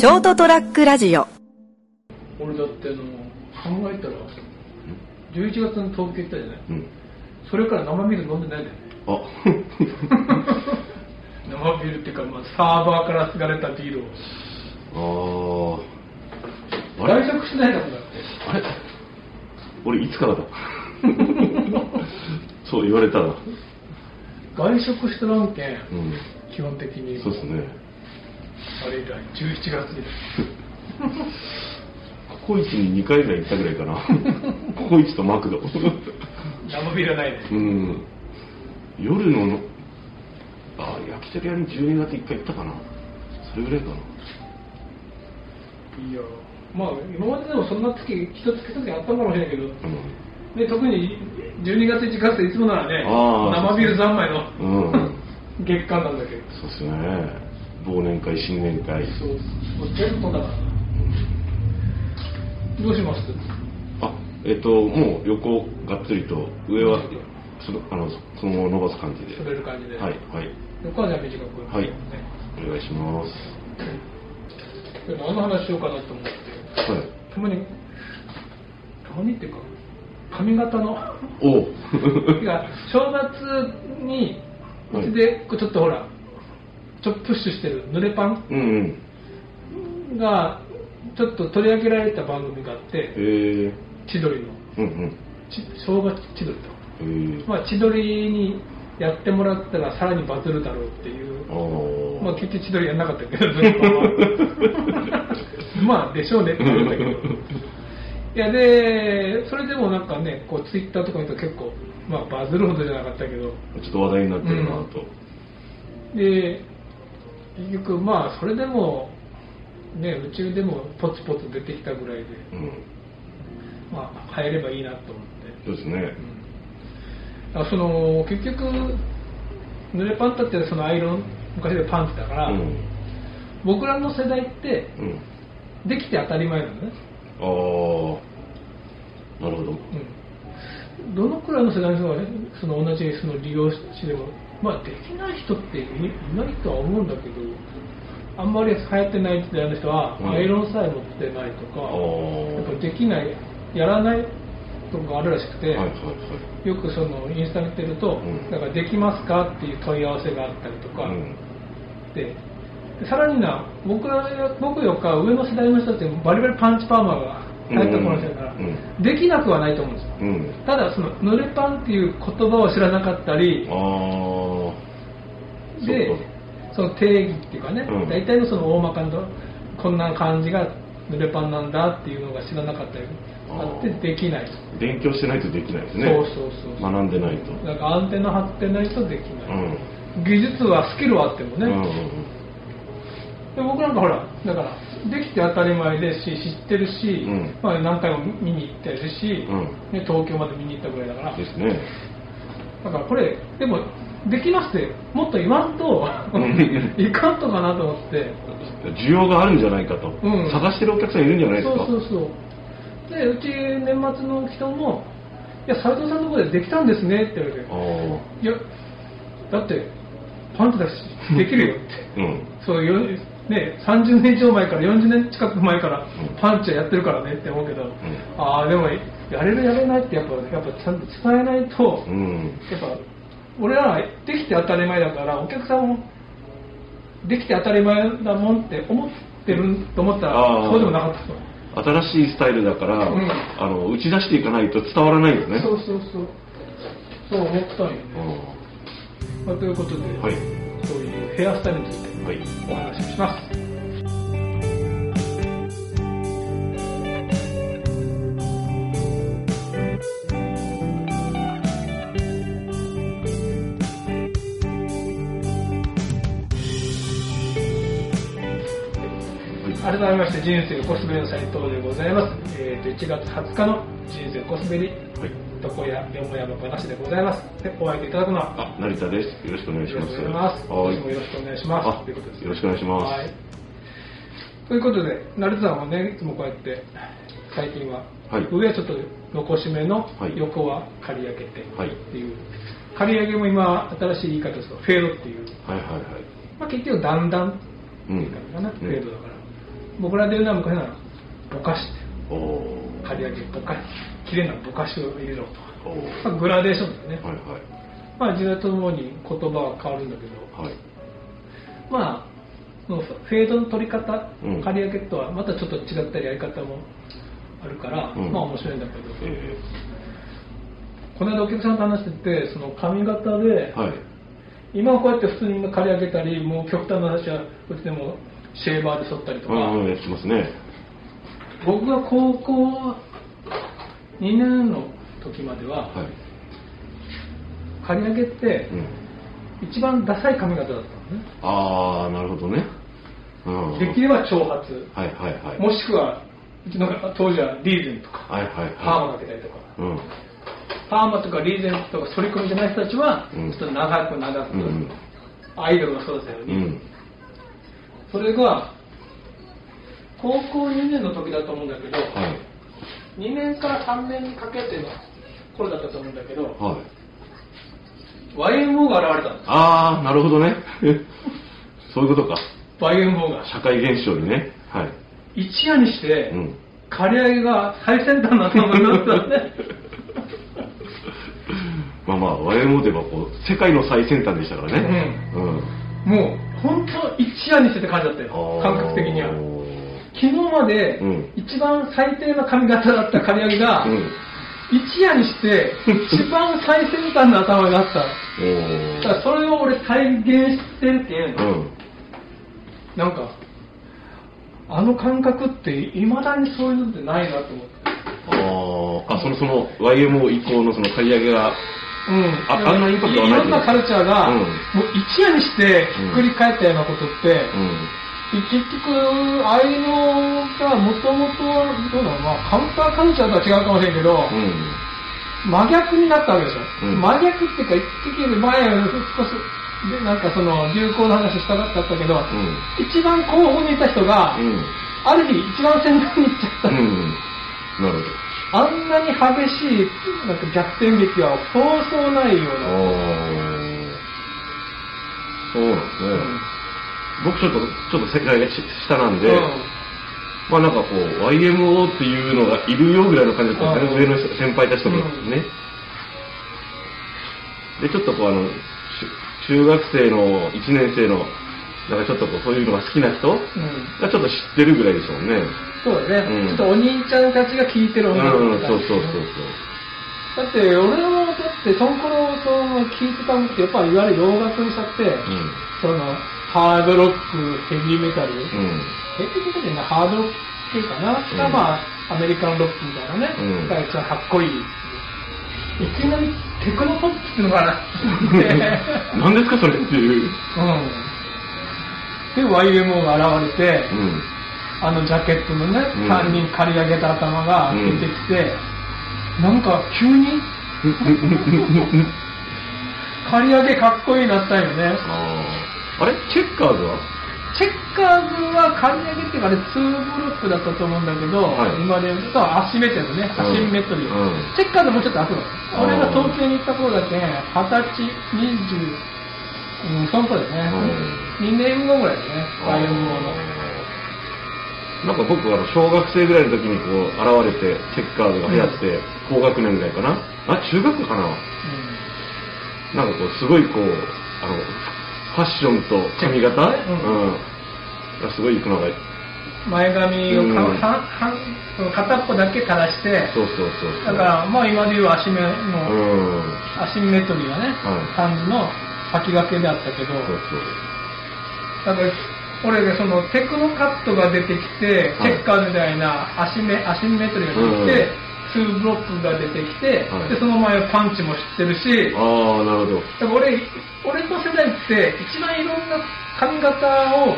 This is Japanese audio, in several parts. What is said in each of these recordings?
ショートトラックラジオ俺だってあの考えたら11月の東京行ったじゃない？うん。それから生ビール飲んでないんだよねあ、生ビールっていうか、まあ、サーバーから継がれたビールをあー。あれ？外食しないだもんだってあれ？俺いつからだ？そう言われたら。外食しとらんけん、うん。基本的にそうですね。あれ以来11月にココイチに2回ぐらい行ったぐらいかな。ココイチとマクド。生ビールはないねうん。夜のの、あ、焼き鳥屋に12月1回行ったかな。それぐらいかな。いやまあ今まででもそんな月一月一月あったかもしれないけど、うん。で特に12月1月いつもならね生ビール三昧のうん。月間なんだけどそうっすね。忘年会、新年会。そうだからどうします？あ、えっ、と、もう横がっつりと、上はそのあのそのまま伸ばす感じで。滑る感じではい、はい。横はじゃあ短くはいねお願いします。で何の話しようかなと思ってはい。たまにたまにっていうか髪型のおや正月に うちでちょっとほらちょっとプッシュしてる濡れパンうんうん。がちょっと取り上げられた番組があってえ千鳥のー、うんうん。ち正月千鳥と、えー、まあ、千鳥にやってもらったらさらにバズるだろうっていう。まあ、結局千鳥やんなかったけど、まあ、でしょうねって言うんだけど。いや、で、それでもなんかね、こう、ツイッターとか見ると結構、まあ、バズるほどじゃなかったけど、ちょっと話題になってるなと。で、結局、まあ、それでも、ね、宇宙でもポツポツ出てきたぐらいで、うん。まあ、入ればいいなと思って。そうですね。あその結局濡れパンタってそのアイロン昔でパンツだから、うん。僕らの世代ってうん。できて当たり前なのね、あー。なるほど。うん、どのくらいの世代の人がねその同じその利用してでもまあできない人っていいないとは思うんだけどあんまり流行ってない時代の人は、うんアイロンさえ持ってないとか。やっぱできないやらないとかあるらしくて、はいはいはい。よくそのインスタ見てると、うんだからできますかっていう問い合わせがあったりとか、うん。でさらにな僕ら僕よか上の世代の人ってバリバリパンチパーマが流行った頃の人だから、うん。できなくはないと思うんですよ。うん。ただその濡れパンっていう言葉を知らなかったり。でその定義っていうかね、うん。大体のその大まかのこんな感じが濡れパンなんだっていうのが知らなかったりあってできない勉強してないとできないですね。そうそうそう学んでないと。だからアンテナ張ってないとできうない、ん。技術はスキルはあってもね、うんうん。で僕なんかほらだからできて当たり前ですし知ってるし、うん。まあ、何回も見に行ってるし、うん。ね、東京まで見に行ったぐらいだから。うん。ですね。だからこれでもできますってもっと言わんとん。いかんとかなと思って。需要があるんじゃないかと、うん。探してるお客さんいるんじゃないですか。そうそうそう。でうち年末の人も「いや斉藤さんのところでできたんですね」って言われて。あ「いやだってパンツだしできるよ」って。あうん。そういうね、30年以上前から40年近く前からうん。パンチはやってるからねって思うけど、ん。ああでもやれるやれないってやっぱやっぱちゃんと伝えないと、うん。やっぱ俺らはできて当たり前だからお客さんもできて当たり前だもんって思ってると思ったらそうでもなかったと、新しいスタイルだから、うん。あの打ち出していかないと伝わらないんですね。そうそうそう。そう思ったんよね、うまあ、ということで、んはいヘアスタイルについてお話しします。はい改めまして人生横滑りの斉藤でございます、えー、と1月20日の人生横滑りはい。床屋よもやま話でございます。でお相手いただくのはあ成田です。よろしくお願いします。よろしくお願いします。あということですよろしくお願いします。はい。ということで成田さんはねいつもこうやって最近は、はい。上はちょっと残し目のはい。横は刈り上げてはい。っていう、刈り上げも今新しい言い方ですとフェードっていう、はいはいはい。まあ、結局だんだんってうんいう感じかな、フェードだから。僕らで言うのは昔ならぼかしおお刈り上げぼか綺麗なぼかしを入れろとか、まあ、グラデーションですね、はいはい。まあ時代とともに言葉は変わるんだけど。はい。まあそのフェードの取り方、うん。刈り上げとはまたちょっと違ったりやり方もあるから、うん。まあ面白いんだけど、えこの間お客さんと話しててその髪型で、ーはい。今はこうやって普通に刈り上げたりもう極端な話はうちでもシェーバーで剃ったりとか、うんうんね僕が高校2年の時までははい。刈り上げってうん。一番ダサい髪型だったのね、ああなるほどね。うん。できれば長髪。はいはいはい。もしくはうちの当時はリーゼントとか。はいはいはい。パーマかけたりとか。うん。パーマとかリーゼントとか反り込みじゃない人たちはうん。ちょっと長く長く、うんアイドルがそうだったように、うん。それが高校2年の時だと思うんだけど、はい。2年から3年にかけての頃だったと思うんだけどはい。YMO が現れたんですああなるほどね。そういうことか。YMO が。社会現象にね。はい。一夜にして、うん。刈り上げが最先端の頭になったんね。まあまあ YMO といえばこう世界の最先端でしたからね。うん、もう本当一夜にしてって感じだったよ。感覚的には昨日までうん。一番最低な髪型だった刈り上げが、うん。一夜にして 一番最先端の頭になった。だからそれを俺再現してるけん、うん。なんかあの感覚っていまだにそういうのってないなと思って。あー。あそのその YMO 以降のその刈り上げがうん。ああんなインパクトはないいろんなカルチャーが、うん。もう一夜にしてひっくり返ったようなことって、うん結局、ああいうのがもともとは、どうだろう、まあ、カウンターカルチャーとは違うかもしれんけど、うん。真逆になったわけでしょ。うん。真逆っていうか、一時前より少し、でなんかその流行の話したかったけど、一番後方にいた人が、うん。ある日一番先頭に行っちゃった。うん。うんなるあんなに激しいなんか逆転劇はそうそうないようほどな。そうなんですね、僕ちょっとちょっと世界が下なんで、まあなんかこう YMO っていうのがいるよぐらいの感じだったん。ですね、うん上の人先輩たちとかうん。ね、でちょっとこうあのし中学生の1年生のなんかちょっとこうそういうのが好きな人うん。がちょっと知ってるぐらいでしょうね。そうだね、うん。ちょっとお兄ちゃんたちが聴いてるうん音楽うんみたいなそうそうそうだって俺もだってその頃その聴いてたのってやっぱりいわゆる洋楽にしたって、そうそのハードロックヘビーメタル、うん。うんヘビーメタルじゃないハードロック系かな、うん。がまあアメリカンロックみたいなね、うん。が一番かっこいい。いきなりテクノポップっていうのかな？って 何ですかそれっていう。うん。で YMO が現れて、うん。あのジャケットのね、うん。3人刈り上げた頭が出てきて、なんか急に？刈り上げかっこいいなったよねあれ？チェッカーズは？チェッカーズは刈り上げっていうかあれ2ブロックだったと思うんだけど、はい。今で言うとアシメトリーね、うん。アシンメトリー、うん。チェッカーズもうちょっと後だあー俺が東京に行った頃だけ二十歳20うんその頃ですね、2年後ぐらいですね YMO の。なんか僕はあの小学生ぐらいの時にこう現れてチェッカーズが流行って、高学年ぐらいかな？あ中学かな？なんかこうすごいこうあのファッションと髪型、ねうん。うん。がすごい行くのが前髪をか、うん。はは片っぽだけ垂らしてそうそうそうそう。だからまあ今でいうアシメの、うん。アシンメトリーなね、はい。感じの先駆けであったけどそうそうだから俺がそのテクノカットが出てきて、はい。チェッカーズみたいな足シンメトリーが出てきて、ツーブロックが出てきて、はい。でその前はパンチも知ってるしああなるほど。だから俺俺の世代って一番いろんな髪型を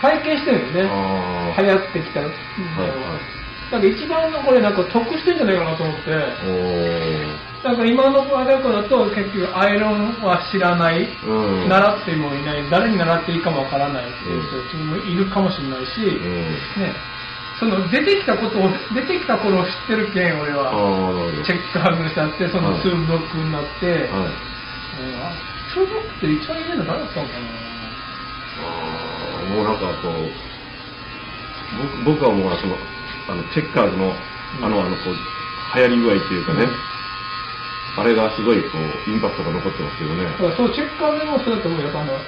体験してるんだよね。ああ流行ってきた、うんはいはい。だから一番これなんか得してんじゃないかなと思って。おなんか今の若い子だと結局アイロンは知らない、ーうん。習ってもいない誰に習っていいかもわからないっていう人もいるかもしれないし、うん。ね、その出てきたことを 出てきた頃を知ってるけん俺あはチェッカーズにしたってそのはい。ツーブロックになって、はい。うんあツーブロックって一番有名なの誰だったのかな。あーもうなんかこう僕僕はもうそのあのチェッカーズのあの、あのこう流行り具合っていうかね、あれがすごいこうインパクトが残ってますけどね。そうチェッカーでもそうだと思うよあの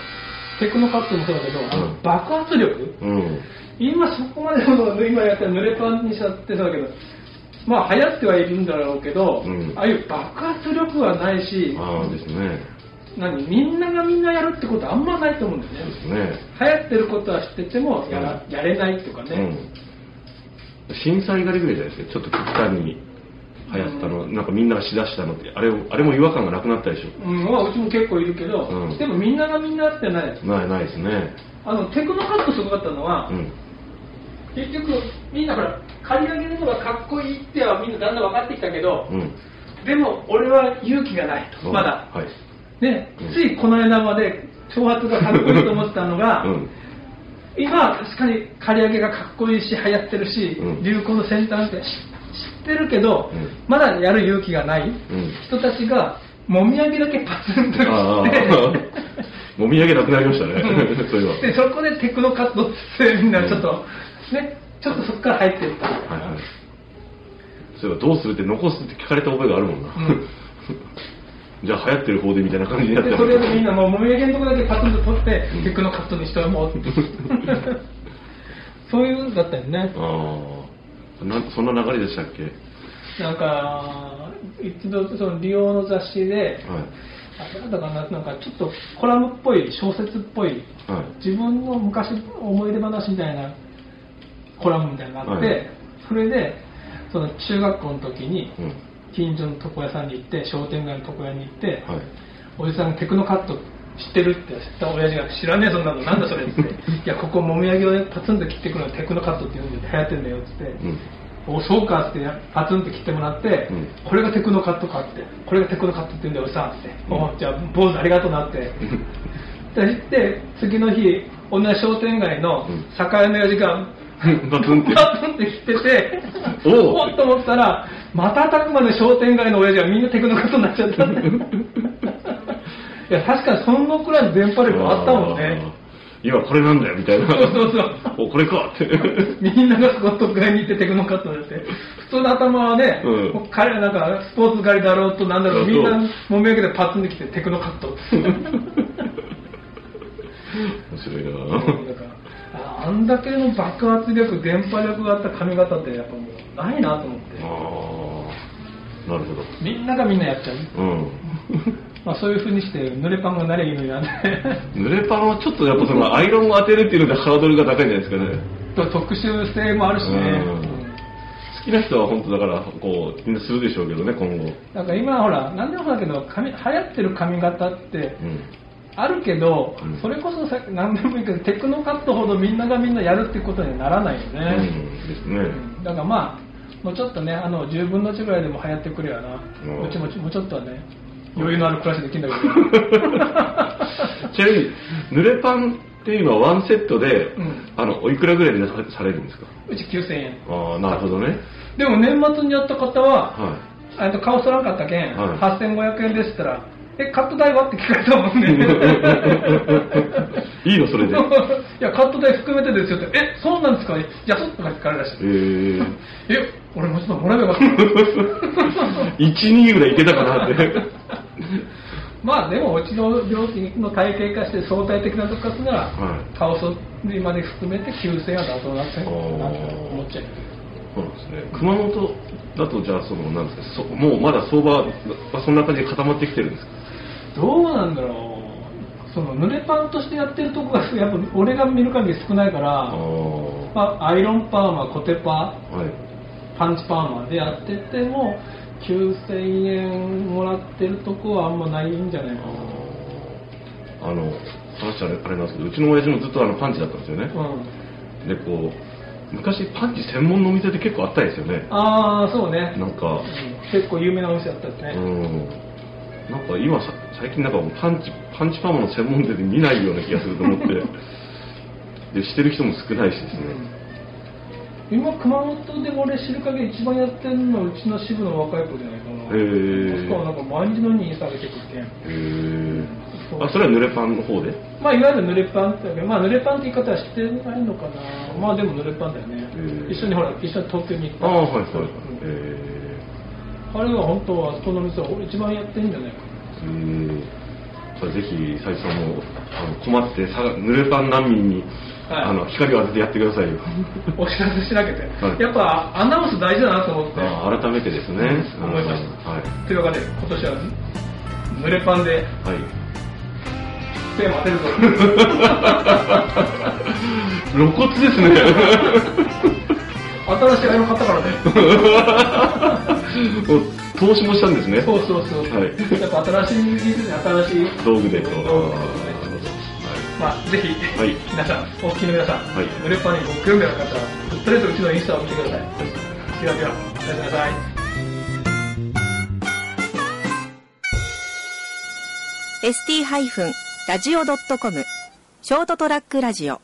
テクノカットもそうだけど、あのうん。爆発力？うん。今そこまでの 今やったら濡れパンにしちゃってそうだけどまあ流行ってはいるんだろうけど、うん。ああいう爆発力はないしああですね。何みんながみんなやるってことはあんまないと思うんだよね。ですね。流行ってることは知っててもやら、やれないっていうかね、うん。震災がりぐらいじゃないですか。ちょっと極端に流行ったの、なんかみんながしだしたのってあれあれも違和感がなくなったでしょ。うんまあ、うちも結構いるけど、うん。でもみんながみんなってないないないですね。あのテクノカットすごかったのは、うん。結局みんなほら刈り上げるのがかっこいいってはみんなだんだん分かってきたけど、うん。でも俺は勇気がないとまだ、はい。ねうん。ついこの間まで挑発がかっこいいと思ってたのが、うん。今は確かに刈り上げがかっこいいし流行ってるし、うん。流行の先端ってってるけど、うん。まだやる勇気がないうん。人たちがもみあげだけパツンとああ切ってもみあげなくなりましたね。そういえば。でそこでテクノカットってみんなちょっと、ねちょっとそこから入ってった、はいはい。そういえばどうするって残すって聞かれた覚えがあるもんな、うん。じゃあ流行ってる方でみたいな感じになってでとりあえずみんなもうもみあげのとこだけパツンと取って、うん。テクノカットにしてはもう そういうのだったよね。ああなそんな流れでしたっけ？なんか一度その利用の雑誌ではい。あなんだかななんかちょっとコラムっぽい小説っぽいはい。自分の昔思い出話みたいなコラムみたいなのがあって、はい。それでその中学校の時にうん。近所の床屋さんに行って商店街の床屋に行って、はい。おじさんがテクノカット知ってるって知った親父が知らねえそんなのなんだそれって。いやここもみあげをパツンと切ってくるのテクノカットって言うんで流行ってんだよって言って、うん。おそうかってパツンと切ってもらって、うん。これがテクノカットかってこれがテクノカットって言うんだよさん。って、うん。おじゃあ坊主ありがとうなって。で言って次の日同じ商店街のうん。酒屋の親父が バツンって。バツンって切ってておう。おっと思ったら瞬くまで商店街の親父はみんなテクノカットになっちゃったんだよいや確かにそのくらいの電波力あったもんね。今これなんだよみたいな。そうそうそう。おこれか。ってみんながそこ特会に行ってテクノカットになって。普通の頭はね、うん。彼はなんかスポーツ狩りだろうとなんだろう。みんなもみあげでパツンできてテクノカット。面白いな。あんだけの爆発力電波力があった髪型ってやっぱもうないなと思って。ああなるほど。みんながみんなやっちゃう、うんまあ、そういうふうにして濡れパンがなりゃいいのになんで濡れパンはちょっとやっぱそのアイロンを当てるっていうのでハードルが高いんじゃないですかね。と特殊性もあるしね、うん。好きな人は本当だからこうみんなするでしょうけどね今後。なんか今ほら何でもそうだけど髪流行ってる髪型ってうん。あるけど、うん。それこそさ何でもいいけどテクノカットほどみんながみんなやるってことにはならないようね、ん。ですね。うん。だからまあもうちょっとねあの10分の1ぐらいでも流行ってくれやな、うん。うちももうちょっとはね余裕のある暮らしできるんだけど。ちなみに濡れパンっていうのはワンセットで、うん。あのおいくらぐらいでさされるんですか？うち9000円。ああなるほどね。でも年末にやった方は、はあと顔そらんかったけん、はい。8500円ですって言ったらえカット代は？って聞かれたもんね。いいのそれで。いやカット代含めてですよって。えそうなんですか？いやそっとか聞かれたしえー、え俺もうちょっともらえばよかった12ぐらいいけたかなって。まあでもうちの料金の体系化して相対的なとこからするなら、はい。まで含めて9000円は妥当だっておーなんか思っちゃうそうですね。熊本だとじゃあそのなんですかそもうまだ相場はそんな感じで固まってきてるんですか？どうなんだろう。その濡れパンとしてやってるとこが やっぱ俺が見る限り少ないからまあ、アイロンパーマコテパはい。パンチパーマでやってても9000円もらってるとこはあんまないんじゃないかな。あの話はあれあれなんですけどうちの親父もずっとあのパンチだったんですよね。うん。でこう昔パンチ専門のお店って結構あったですよね。ああそうね。なんか。うん。結構有名なお店だったですね、うんなんか今さ最近なんかもうパンチパンチパーマの専門店で見ないような気がすると思って。でしてる人も少ないしですね、今熊本で俺知る限り一番やってるのはうちの支部の若い子じゃないかな。へー。しかもなんか毎日のようにインスタで結構来て。へえそう。あそれは濡れパンの方で？まあいわゆる濡れパンってまあ濡れパンって言い方は知ってないのかな。まあでも濡れパンだよね。一緒にほら一緒に東京に行った。ああはいはいはい。うん。えあれは本当はあそこの店は一番やってるんじゃないかーうんじゃあぜひ斉藤さんもあの困ってさ濡れパン難民に、はい。あの光を当ててやってくださいよ。お知らせしなきゃて、はいやっぱアナウンス大事だなと思って。あ改めてですね、うん。思いましたはい、というわけで今年は濡れパンではい。テーマ当てるぞ。露骨ですね新しいアイロン買ったからね。投資もしたんですね。そうそうそう、はい。やっぱ新しい技術で新しい。道具で具。でまあぜひ、はい。皆さんお聞きの皆さん、はい。濡れパンにご興味ある方はとりあえずうちのインスタを見てください。ではではおやすみなさい。ST-radio.com ショートトラックラジオ